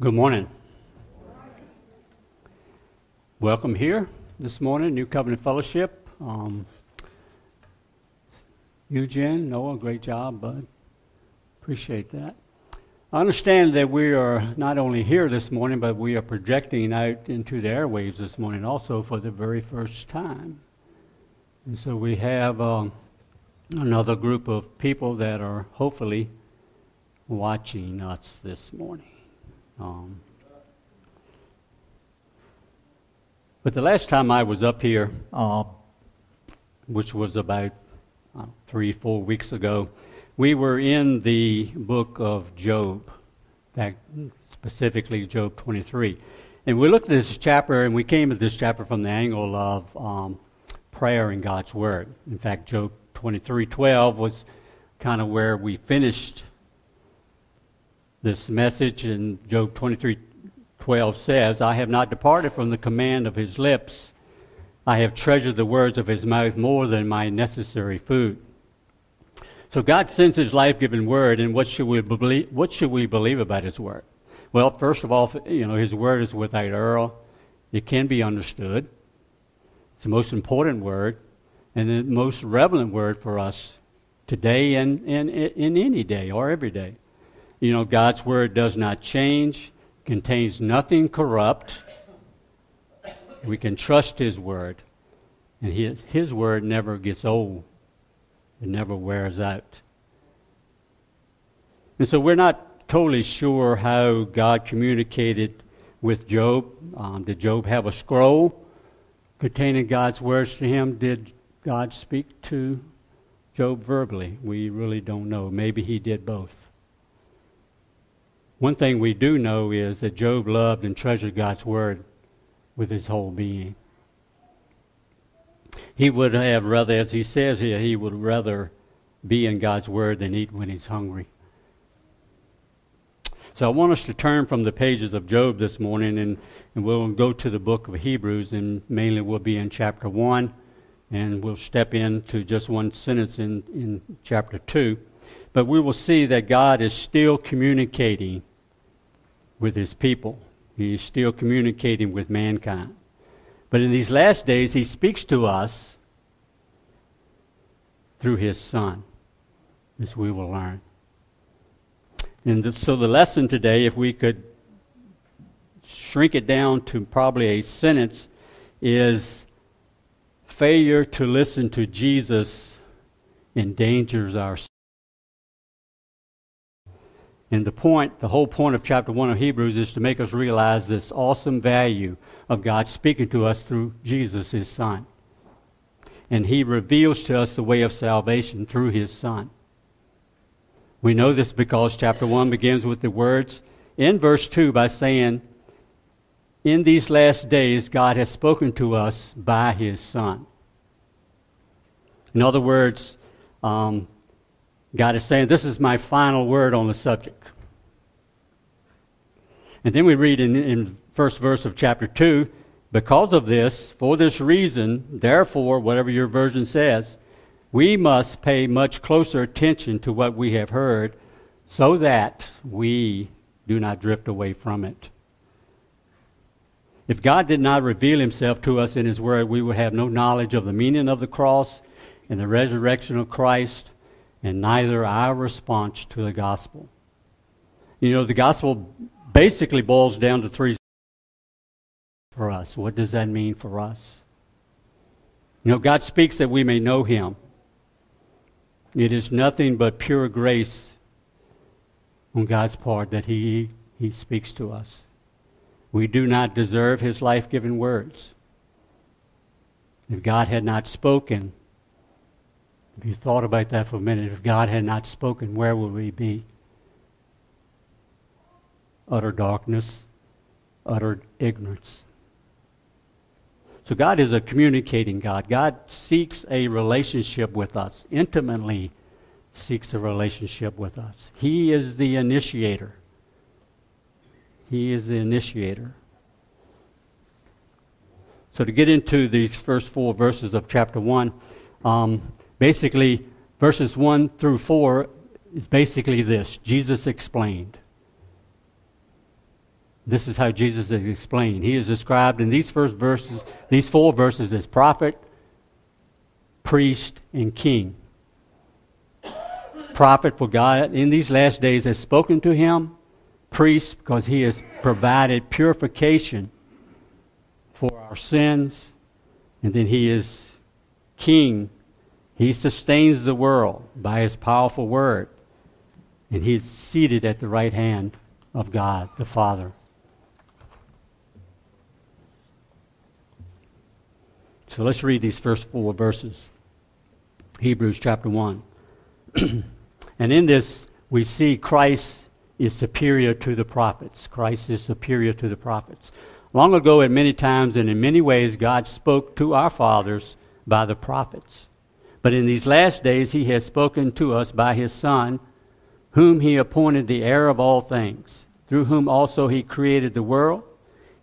Good morning. Welcome here this morning, New Covenant Fellowship. Um, Eugene, Noah, great job, bud. Appreciate that. I understand that we are not only here this morning, but we are projecting out into the airwaves this morning also for the very first time. And so we have um, another group of people that are hopefully watching us this morning. Um, but the last time I was up here, uh, which was about uh, three, four weeks ago, we were in the book of Job, that specifically Job 23. And we looked at this chapter, and we came at this chapter from the angle of um, prayer in God's Word. In fact, Job 23:12 was kind of where we finished this message, in Job 23:12 says, "I have not departed from the command of His lips; I have treasured the words of His mouth more than my necessary food." So God sends His life-giving Word, and what should we believe? What should we believe about His Word? Well, first of all, you know His Word is without error; it can be understood. It's the most important word and the most relevant word for us today and, and in any day or every day. You know, God's word does not change, contains nothing corrupt. We can trust His word, and His, his word never gets old, it never wears out. And so we're not totally sure how God communicated with Job. Um, did Job have a scroll containing God's words to him? Did God speak to Job verbally? We really don't know. Maybe he did both. One thing we do know is that Job loved and treasured God's word with his whole being. He would have rather, as he says here, he would rather be in God's word than eat when he's hungry. So I want us to turn from the pages of Job this morning and, and we'll go to the book of Hebrews and mainly we'll be in chapter 1 and we'll step into just one sentence in, in chapter 2. But we will see that God is still communicating with his people. He is still communicating with mankind. But in these last days, he speaks to us through his Son, as we will learn. And so the lesson today, if we could shrink it down to probably a sentence, is failure to listen to Jesus endangers our and the point, the whole point of chapter 1 of Hebrews is to make us realize this awesome value of God speaking to us through Jesus, his Son. And he reveals to us the way of salvation through his Son. We know this because chapter 1 begins with the words in verse 2 by saying, In these last days, God has spoken to us by his Son. In other words, um, God is saying, This is my final word on the subject. And then we read in, in first verse of chapter 2 because of this, for this reason, therefore, whatever your version says, we must pay much closer attention to what we have heard so that we do not drift away from it. If God did not reveal himself to us in his word, we would have no knowledge of the meaning of the cross and the resurrection of Christ and neither our response to the gospel. You know, the gospel basically boils down to three for us. What does that mean for us? You know, God speaks that we may know Him. It is nothing but pure grace on God's part that He, he speaks to us. We do not deserve His life giving words. If God had not spoken, if you thought about that for a minute, if God had not spoken, where would we be? Utter darkness, utter ignorance. So God is a communicating God. God seeks a relationship with us, intimately seeks a relationship with us. He is the initiator. He is the initiator. So to get into these first four verses of chapter 1, um, Basically, verses 1 through 4 is basically this Jesus explained. This is how Jesus is explained. He is described in these first verses, these four verses, as prophet, priest, and king. Prophet for God in these last days has spoken to him. Priest because he has provided purification for our sins. And then he is king. He sustains the world by his powerful word. And he is seated at the right hand of God the Father. So let's read these first four verses. Hebrews chapter 1. and in this, we see Christ is superior to the prophets. Christ is superior to the prophets. Long ago, at many times and in many ways, God spoke to our fathers by the prophets. But in these last days, He has spoken to us by His Son, whom He appointed the heir of all things, through whom also He created the world.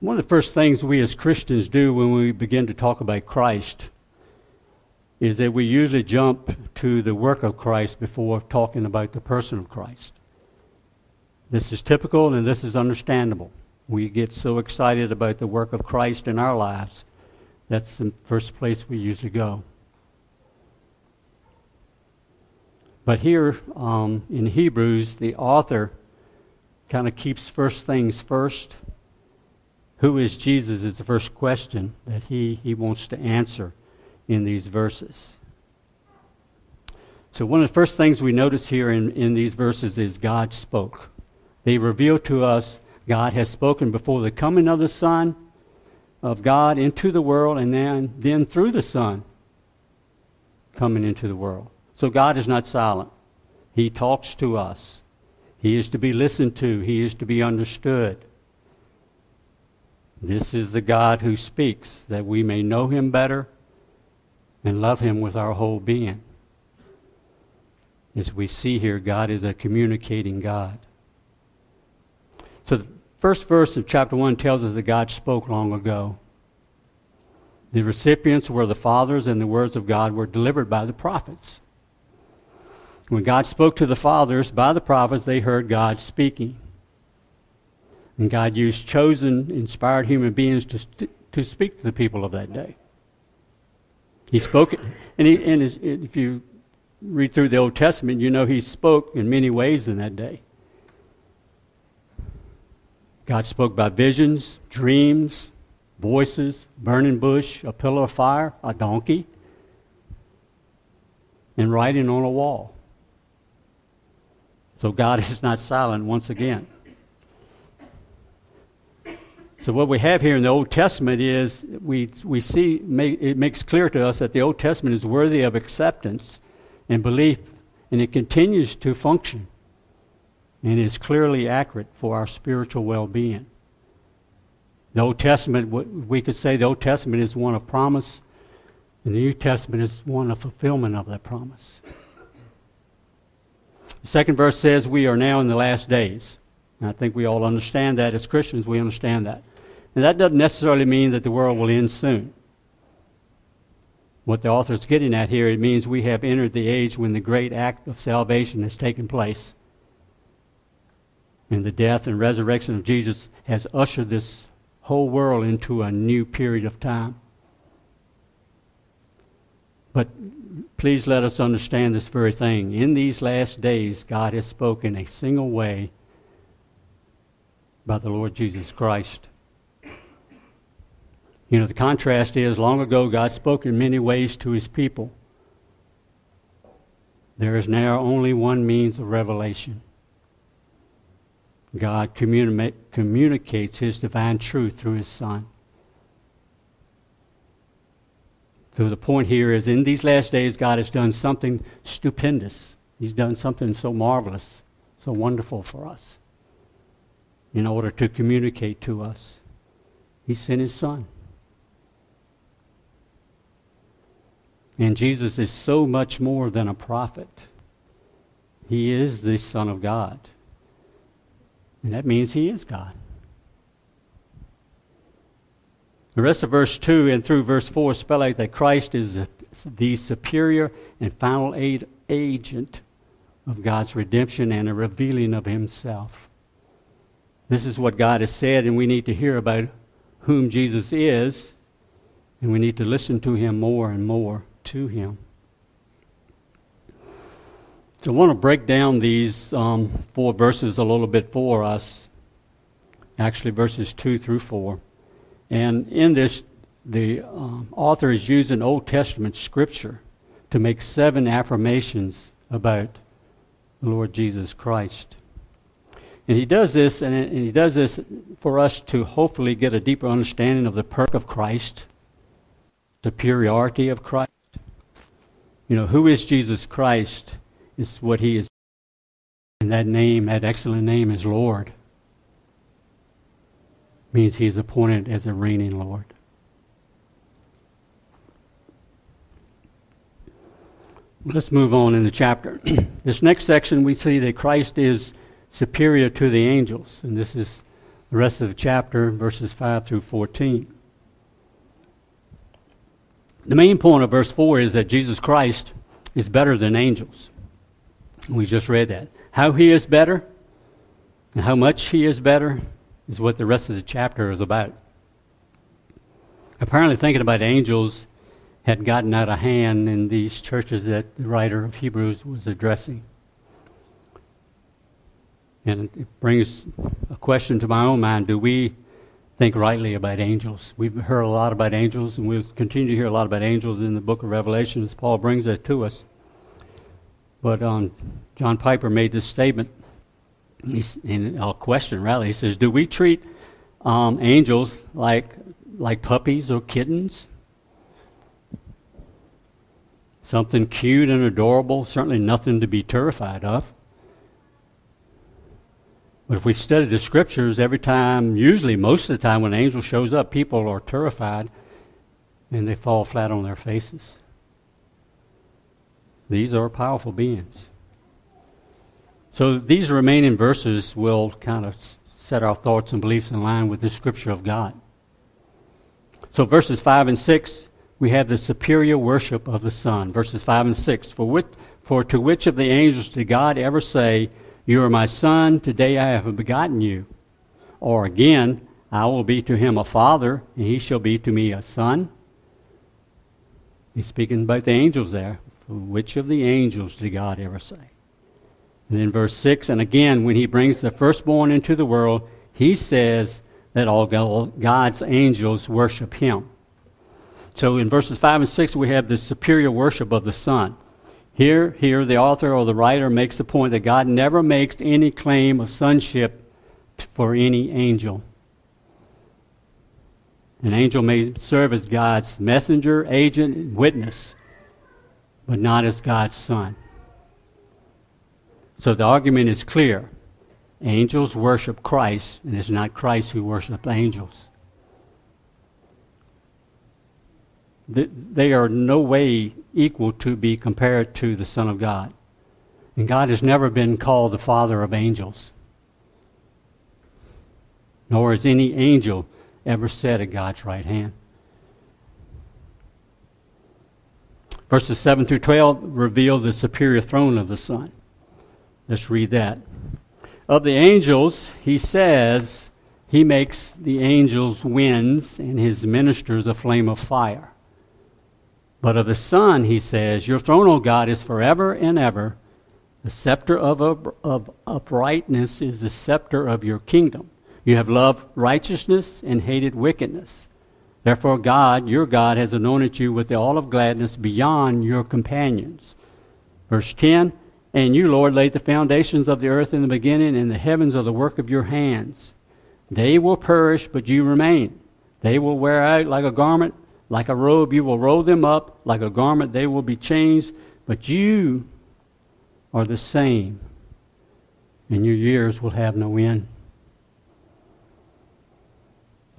one of the first things we as Christians do when we begin to talk about Christ is that we usually jump to the work of Christ before talking about the person of Christ. This is typical and this is understandable. We get so excited about the work of Christ in our lives. That's the first place we usually go. But here um, in Hebrews, the author kind of keeps first things first who is Jesus is the first question that he, he wants to answer in these verses. So, one of the first things we notice here in, in these verses is God spoke. They reveal to us God has spoken before the coming of the Son of God into the world, and then, then through the Son coming into the world. So, God is not silent, He talks to us. He is to be listened to, He is to be understood. This is the God who speaks, that we may know him better and love him with our whole being. As we see here, God is a communicating God. So the first verse of chapter 1 tells us that God spoke long ago. The recipients were the fathers, and the words of God were delivered by the prophets. When God spoke to the fathers by the prophets, they heard God speaking. And God used chosen, inspired human beings to, to speak to the people of that day. He spoke, and, he, and his, if you read through the Old Testament, you know he spoke in many ways in that day. God spoke by visions, dreams, voices, burning bush, a pillar of fire, a donkey, and writing on a wall. So God is not silent once again. So what we have here in the Old Testament is we, we see, it makes clear to us that the Old Testament is worthy of acceptance and belief, and it continues to function and is clearly accurate for our spiritual well-being. The Old Testament, we could say the Old Testament is one of promise, and the New Testament is one of fulfillment of that promise. The second verse says we are now in the last days. And I think we all understand that as Christians, we understand that. And that doesn't necessarily mean that the world will end soon. What the author is getting at here, it means we have entered the age when the great act of salvation has taken place. And the death and resurrection of Jesus has ushered this whole world into a new period of time. But please let us understand this very thing. In these last days, God has spoken a single way by the Lord Jesus Christ. You know, the contrast is long ago God spoke in many ways to his people. There is now only one means of revelation. God communi- communicates his divine truth through his Son. So the point here is in these last days, God has done something stupendous. He's done something so marvelous, so wonderful for us in order to communicate to us. He sent his son. And Jesus is so much more than a prophet. He is the Son of God. And that means he is God. The rest of verse 2 and through verse 4 spell out that Christ is the superior and final aid agent of God's redemption and a revealing of himself. This is what God has said, and we need to hear about whom Jesus is, and we need to listen to him more and more to him. So I want to break down these um, four verses a little bit for us, actually, verses 2 through 4. And in this, the um, author is using Old Testament scripture to make seven affirmations about the Lord Jesus Christ. And he does this, and he does this for us to hopefully get a deeper understanding of the perk of Christ, superiority of Christ. You know, who is Jesus Christ is what he is. And that name, that excellent name is Lord. Means he is appointed as a reigning Lord. Let's move on in the chapter. this next section, we see that Christ is superior to the angels. And this is the rest of the chapter, verses 5 through 14. The main point of verse 4 is that Jesus Christ is better than angels. We just read that. How he is better and how much he is better is what the rest of the chapter is about. Apparently, thinking about angels had gotten out of hand in these churches that the writer of Hebrews was addressing. And it brings a question to my own mind do we think rightly about angels? We've heard a lot about angels, and we'll continue to hear a lot about angels in the book of Revelation as Paul brings that to us. But um, John Piper made this statement, He's, in a question, rather. He says, Do we treat um, angels like, like puppies or kittens? Something cute and adorable, certainly nothing to be terrified of. But if we study the scriptures, every time, usually most of the time when an angel shows up, people are terrified and they fall flat on their faces. These are powerful beings. So these remaining verses will kind of set our thoughts and beliefs in line with the scripture of God. So verses 5 and 6, we have the superior worship of the Son. Verses 5 and 6, for, which, for to which of the angels did God ever say, You are my Son, today I have begotten you? Or again, I will be to him a father, and he shall be to me a son? He's speaking about the angels there. Which of the angels did God ever say? And then verse 6, and again, when he brings the firstborn into the world, he says that all God's angels worship him. So in verses 5 and 6, we have the superior worship of the Son. Here, here, the author or the writer makes the point that God never makes any claim of sonship for any angel. An angel may serve as God's messenger, agent, and witness but not as God's Son. So the argument is clear. Angels worship Christ, and it's not Christ who worships angels. They are no way equal to be compared to the Son of God. And God has never been called the Father of angels. Nor has any angel ever sat at God's right hand. Verses 7 through 12 reveal the superior throne of the Son. Let's read that. Of the angels, he says, he makes the angels winds and his ministers a flame of fire. But of the Son, he says, Your throne, O God, is forever and ever. The scepter of, of uprightness is the scepter of your kingdom. You have loved righteousness and hated wickedness. Therefore, God, your God, has anointed you with the oil of gladness beyond your companions. Verse 10 And you, Lord, laid the foundations of the earth in the beginning, and the heavens are the work of your hands. They will perish, but you remain. They will wear out like a garment, like a robe. You will roll them up like a garment. They will be changed, but you are the same, and your years will have no end.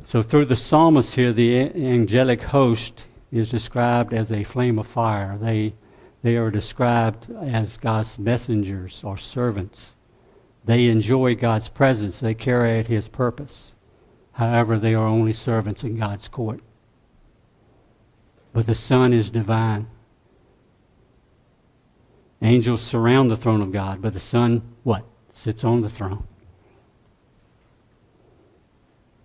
So through the psalmist here, the angelic host is described as a flame of fire. They, they are described as God's messengers or servants. They enjoy God's presence. They carry out His purpose. However, they are only servants in God's court. But the Son is divine. Angels surround the throne of God, but the Son, what? Sits on the throne.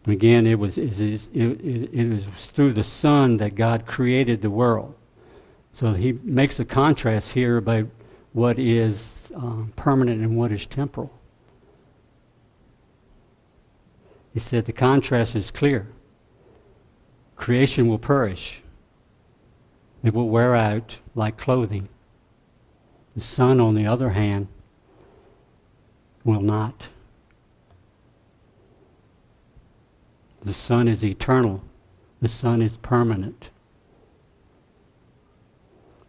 Again, it was, it, it, it was through the Son that God created the world. So he makes a contrast here about what is um, permanent and what is temporal. He said the contrast is clear. Creation will perish, it will wear out like clothing. The Son, on the other hand, will not. The Son is eternal. The Son is permanent.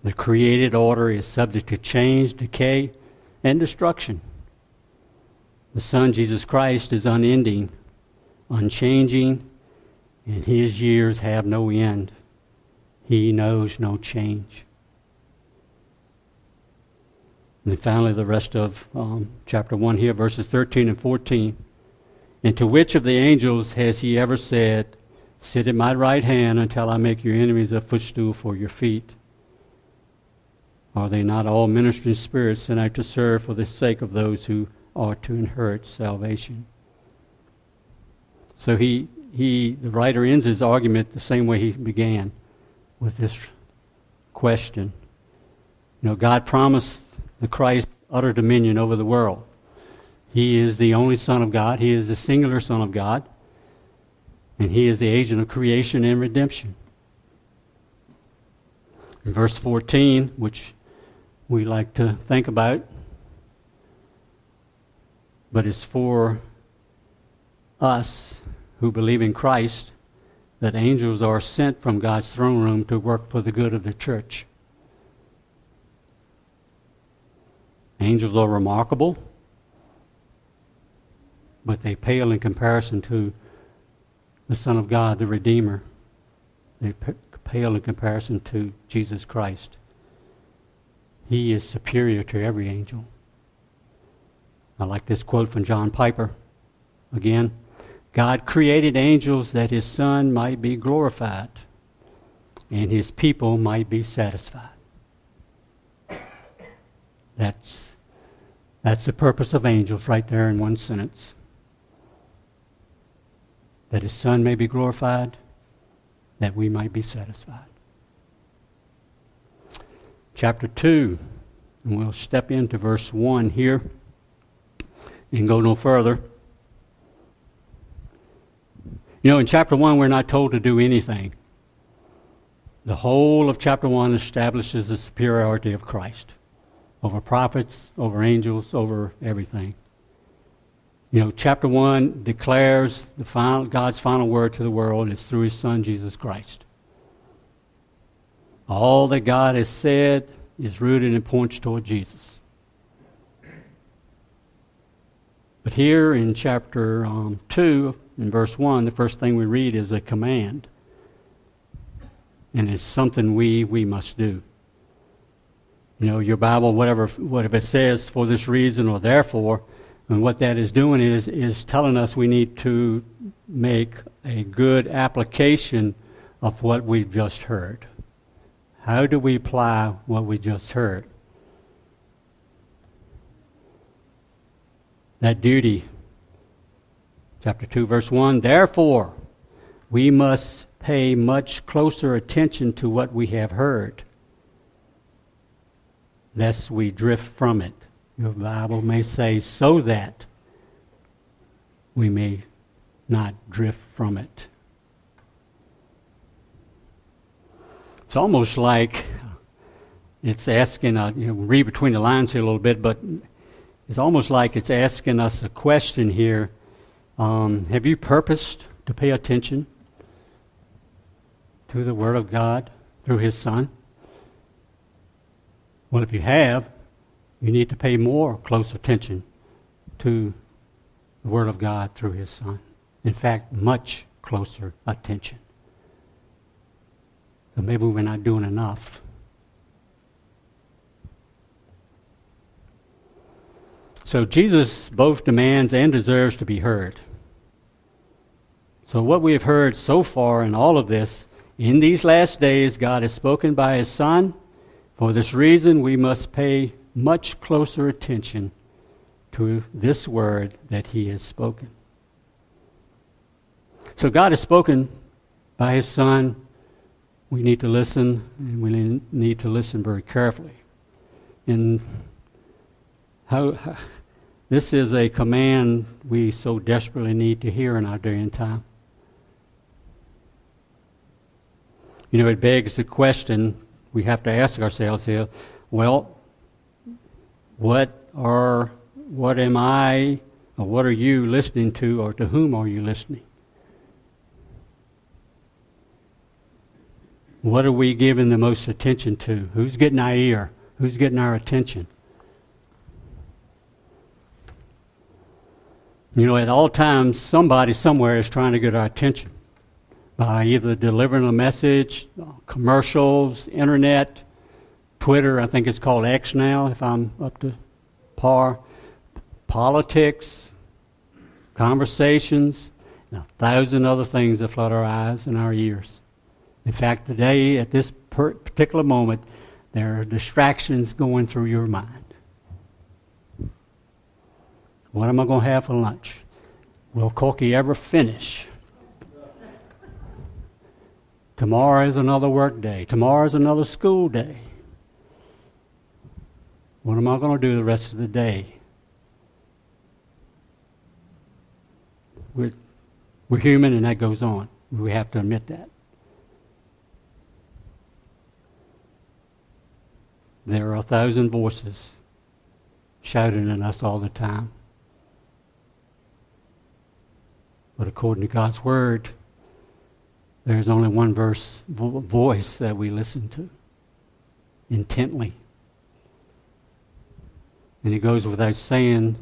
The created order is subject to change, decay, and destruction. The Son, Jesus Christ, is unending, unchanging, and his years have no end. He knows no change. And finally, the rest of um, chapter 1 here, verses 13 and 14. And to which of the angels has he ever said, Sit at my right hand until I make your enemies a footstool for your feet? Are they not all ministering spirits sent out to serve for the sake of those who are to inherit salvation? So he, he, the writer ends his argument the same way he began, with this question. You know, God promised the Christ utter dominion over the world. He is the only Son of God. He is the singular Son of God. And He is the agent of creation and redemption. In verse 14, which we like to think about, but it's for us who believe in Christ that angels are sent from God's throne room to work for the good of the church. Angels are remarkable but they pale in comparison to the Son of God, the Redeemer. They pale in comparison to Jesus Christ. He is superior to every angel. I like this quote from John Piper. Again, God created angels that his Son might be glorified and his people might be satisfied. That's, that's the purpose of angels right there in one sentence that his Son may be glorified, that we might be satisfied. Chapter 2, and we'll step into verse 1 here and go no further. You know, in chapter 1, we're not told to do anything. The whole of chapter 1 establishes the superiority of Christ over prophets, over angels, over everything. You know, chapter 1 declares the final, God's final word to the world is through his Son, Jesus Christ. All that God has said is rooted and points toward Jesus. But here in chapter um, 2, in verse 1, the first thing we read is a command. And it's something we, we must do. You know, your Bible, whatever, whatever it says for this reason or therefore, and what that is doing is, is telling us we need to make a good application of what we've just heard. How do we apply what we just heard? That duty, chapter 2, verse 1 Therefore, we must pay much closer attention to what we have heard, lest we drift from it. Your Bible may say, so that we may not drift from it. It's almost like it's asking, uh, you know, read between the lines here a little bit, but it's almost like it's asking us a question here. Um, have you purposed to pay attention to the Word of God through His Son? Well, if you have, you need to pay more close attention to the Word of God through His Son. In fact, much closer attention. So maybe we're not doing enough. So Jesus both demands and deserves to be heard. So, what we have heard so far in all of this, in these last days, God has spoken by His Son. For this reason, we must pay much closer attention to this word that He has spoken. So, God has spoken by His Son. We need to listen, and we need to listen very carefully. And how, this is a command we so desperately need to hear in our day and time. You know, it begs the question we have to ask ourselves here well, what are what am I or what are you listening to or to whom are you listening? What are we giving the most attention to? Who's getting our ear? Who's getting our attention? You know, at all times, somebody somewhere is trying to get our attention by either delivering a message, commercials, internet, Twitter, I think it's called X now, if I'm up to par, politics, conversations, and a thousand other things that flood our eyes and our ears. In fact, today, at this particular moment, there are distractions going through your mind. What am I going to have for lunch? Will Corky ever finish? Tomorrow is another work day. Tomorrow is another school day. What am I going to do the rest of the day? We're, we're human and that goes on. We have to admit that. There are a thousand voices shouting at us all the time. But according to God's Word, there's only one verse vo- voice that we listen to intently. And it goes without saying,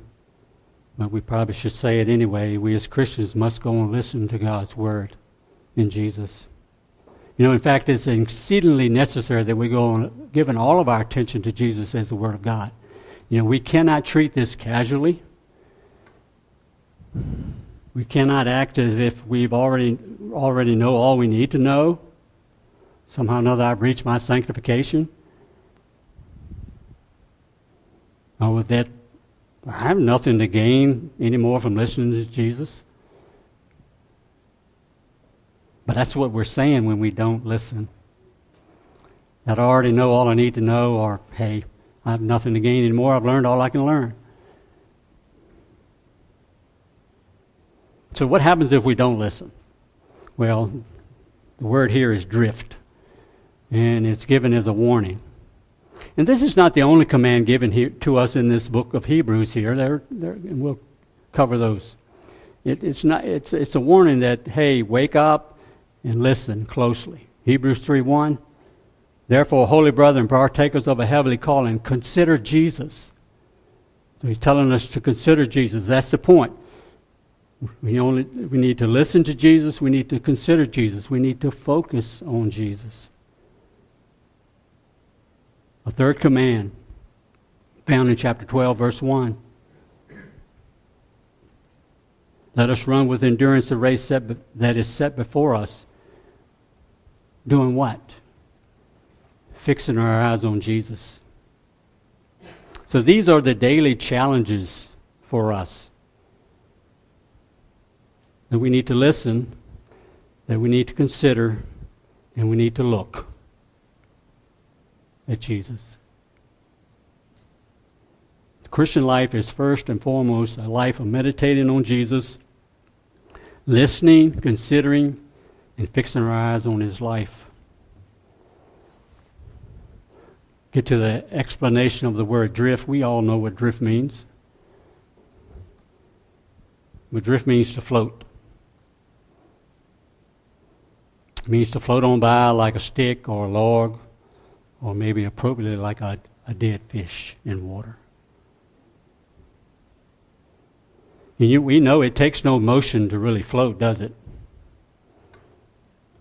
but we probably should say it anyway. We as Christians must go and listen to God's word in Jesus. You know, in fact, it's exceedingly necessary that we go and giving all of our attention to Jesus as the Word of God. You know, we cannot treat this casually. We cannot act as if we've already already know all we need to know. Somehow or another, I've reached my sanctification. Or with that, I have nothing to gain anymore from listening to Jesus. But that's what we're saying when we don't listen. That I already know all I need to know, or hey, I have nothing to gain anymore. I've learned all I can learn. So, what happens if we don't listen? Well, the word here is drift, and it's given as a warning. And this is not the only command given here to us in this book of Hebrews here. There, there, and we'll cover those. It, it's, not, it's, it's a warning that, hey, wake up and listen closely. Hebrews 3 1. Therefore, holy brethren, partakers of a heavenly calling, consider Jesus. So he's telling us to consider Jesus. That's the point. We, only, we need to listen to Jesus. We need to consider Jesus. We need to focus on Jesus. A third command found in chapter 12, verse 1. Let us run with endurance the race set that is set before us. Doing what? Fixing our eyes on Jesus. So these are the daily challenges for us that we need to listen, that we need to consider, and we need to look at Jesus. The Christian life is first and foremost a life of meditating on Jesus, listening, considering, and fixing our eyes on his life. Get to the explanation of the word drift. We all know what drift means. But drift means to float. It means to float on by like a stick or a log, or maybe appropriately like a, a dead fish in water. And you, we know it takes no motion to really float, does it?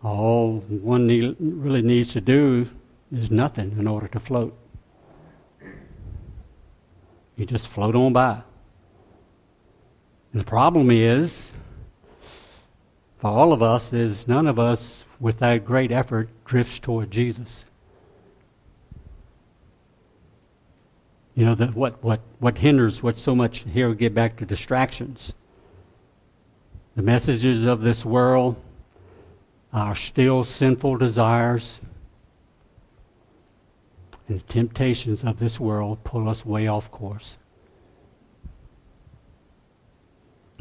all one need, really needs to do is nothing in order to float. You just float on by. And the problem is, for all of us, is none of us, without great effort, drifts toward Jesus. You know, that what, what, what hinders, what so much, here we get back to distractions. The messages of this world, our still sinful desires, and the temptations of this world pull us way off course.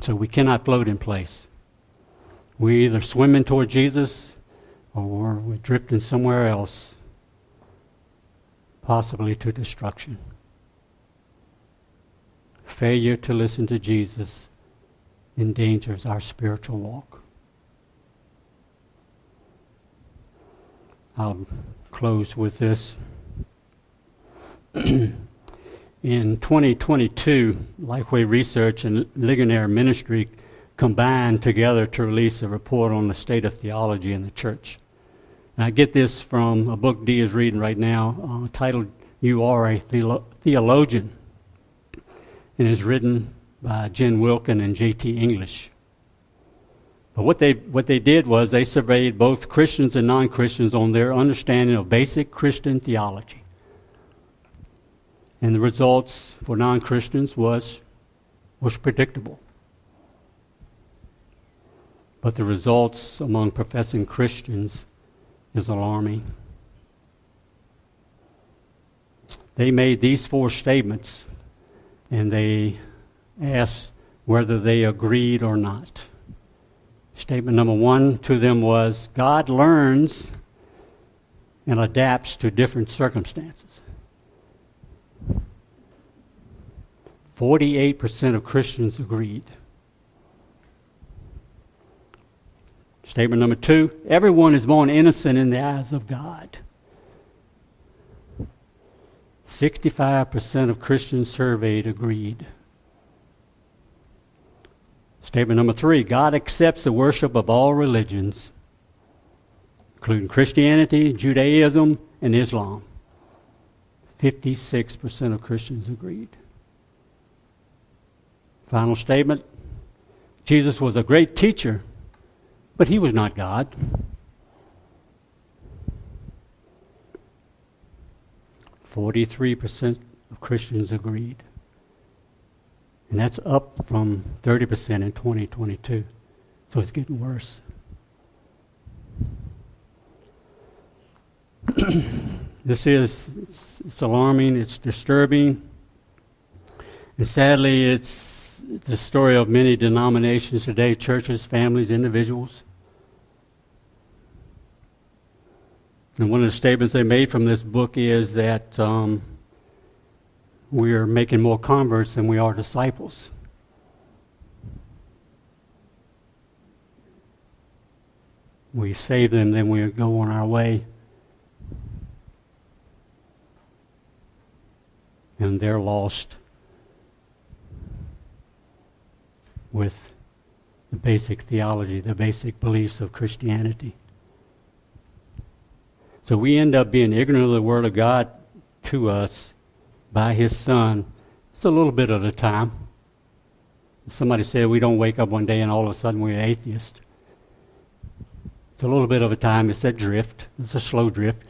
So we cannot float in place. We're either swimming toward Jesus or we're drifting somewhere else, possibly to destruction. Failure to listen to Jesus endangers our spiritual walk. I'll close with this. In 2022, Lifeway Research and Ligonier Ministry combined together to release a report on the state of theology in the church. And I get this from a book Dee is reading right now uh, titled You Are a Theolo- Theologian. And is written by Jen Wilkin and J.T. English. But what they, what they did was they surveyed both Christians and non Christians on their understanding of basic Christian theology. And the results for non Christians was, was predictable. But the results among professing Christians is alarming. They made these four statements and they asked whether they agreed or not. Statement number one to them was God learns and adapts to different circumstances. 48% of Christians agreed. Statement number two everyone is born innocent in the eyes of God. 65% of Christians surveyed agreed. Statement number three God accepts the worship of all religions, including Christianity, Judaism, and Islam. 56% of Christians agreed. Final statement Jesus was a great teacher but he was not God. Forty-three percent of Christians agreed, and that's up from thirty percent in 2022. So it's getting worse. this is it's, it's alarming. It's disturbing, and sadly, it's the story of many denominations today: churches, families, individuals. And one of the statements they made from this book is that um, we are making more converts than we are disciples. We save them, then we go on our way. And they're lost with the basic theology, the basic beliefs of Christianity. So we end up being ignorant of the Word of God to us by His Son. It's a little bit at a time. Somebody said we don't wake up one day and all of a sudden we're atheist. It's a little bit of a time. It's a drift. It's a slow drift.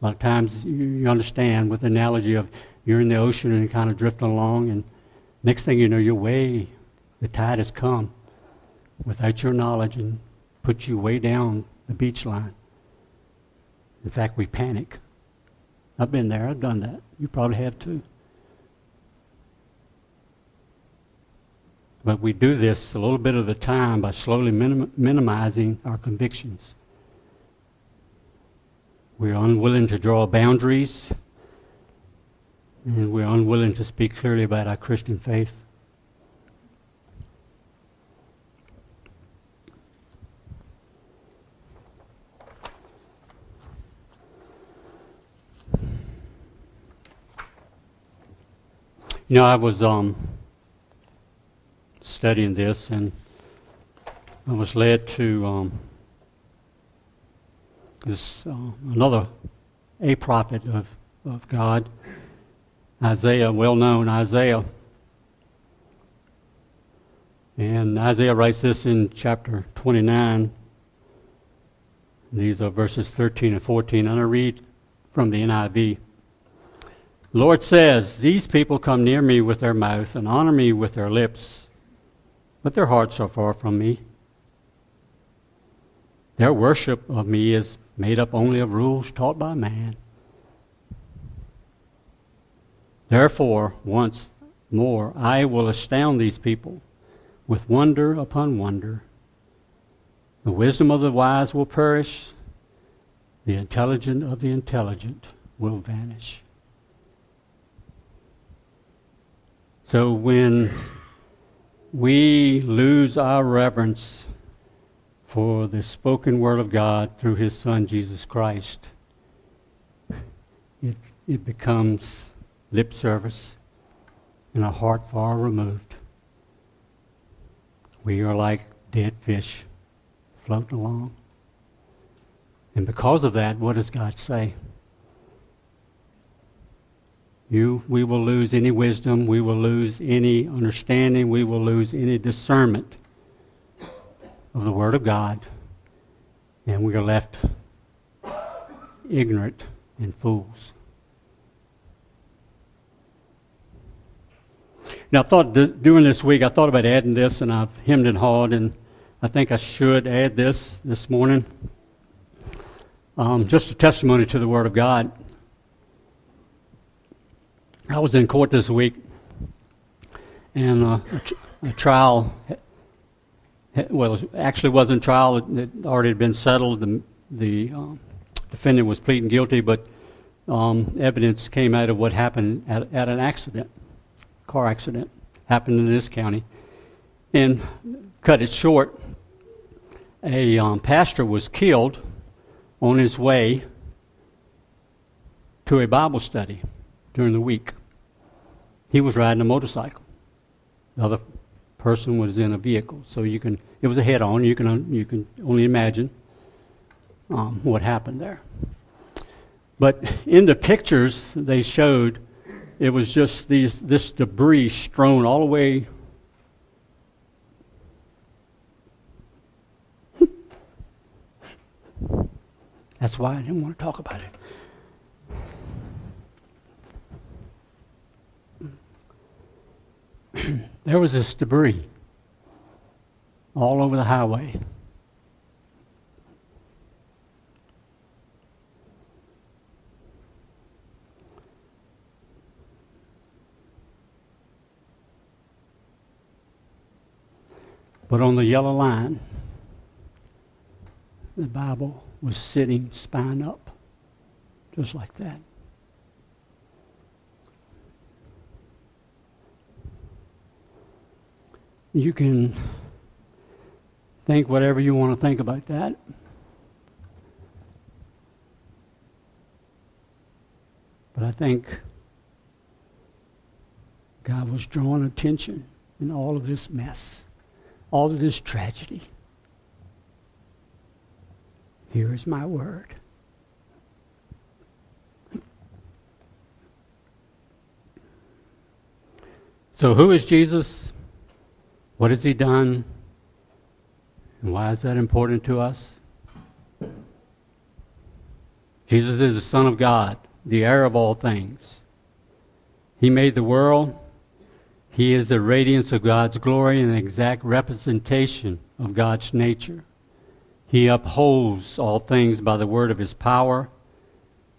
A lot of times you understand with the analogy of you're in the ocean and kind of drifting along, and next thing you know, you're way, the tide has come without your knowledge and put you way down the beach line. In fact, we panic. I've been there, I've done that. You probably have too. But we do this a little bit at a time by slowly minim- minimizing our convictions. We're unwilling to draw boundaries, and we're unwilling to speak clearly about our Christian faith. You know, I was um, studying this, and I was led to um, this uh, another a prophet of, of God, Isaiah, well known Isaiah. And Isaiah writes this in chapter 29. These are verses 13 and 14. And I read from the NIV. Lord says, These people come near me with their mouths and honor me with their lips, but their hearts are far from me. Their worship of me is made up only of rules taught by man. Therefore, once more, I will astound these people with wonder upon wonder. The wisdom of the wise will perish, the intelligent of the intelligent will vanish. So when we lose our reverence for the spoken word of God through his son Jesus Christ, it, it becomes lip service and a heart far removed. We are like dead fish floating along. And because of that, what does God say? You, we will lose any wisdom, we will lose any understanding, we will lose any discernment of the Word of God, and we are left ignorant and fools. Now, I thought th- during this week, I thought about adding this, and I've hemmed and hawed, and I think I should add this this morning. Um, just a testimony to the Word of God. I was in court this week, and uh, a, tr- a, trial, well, actually wasn't trial. It, it already had been settled. The, the um, defendant was pleading guilty, but um, evidence came out of what happened at, at an accident car accident happened in this county. And cut it short, a um, pastor was killed on his way to a Bible study during the week. He was riding a motorcycle. The other person was in a vehicle, so you can. It was a head-on. You can you can only imagine um, what happened there. But in the pictures they showed it was just these, this debris strewn all the way. That's why I didn't want to talk about it. there was this debris all over the highway. But on the yellow line, the Bible was sitting spine up, just like that. You can think whatever you want to think about that. But I think God was drawing attention in all of this mess all of this tragedy. Here is my word. So, who is Jesus? What has he done? And why is that important to us? Jesus is the Son of God, the heir of all things. He made the world. He is the radiance of God's glory and the exact representation of God's nature. He upholds all things by the word of his power.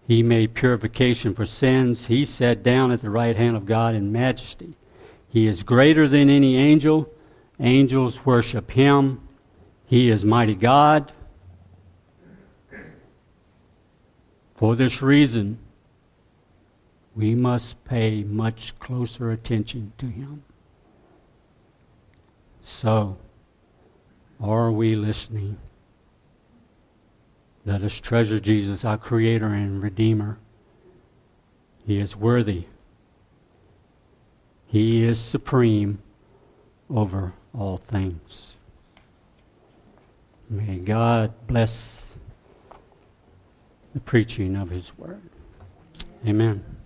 He made purification for sins. He sat down at the right hand of God in majesty. He is greater than any angel. Angels worship him. He is mighty God. For this reason, we must pay much closer attention to him. So, are we listening? Let us treasure Jesus, our Creator and Redeemer. He is worthy. He is supreme over all things. May God bless the preaching of his word. Amen.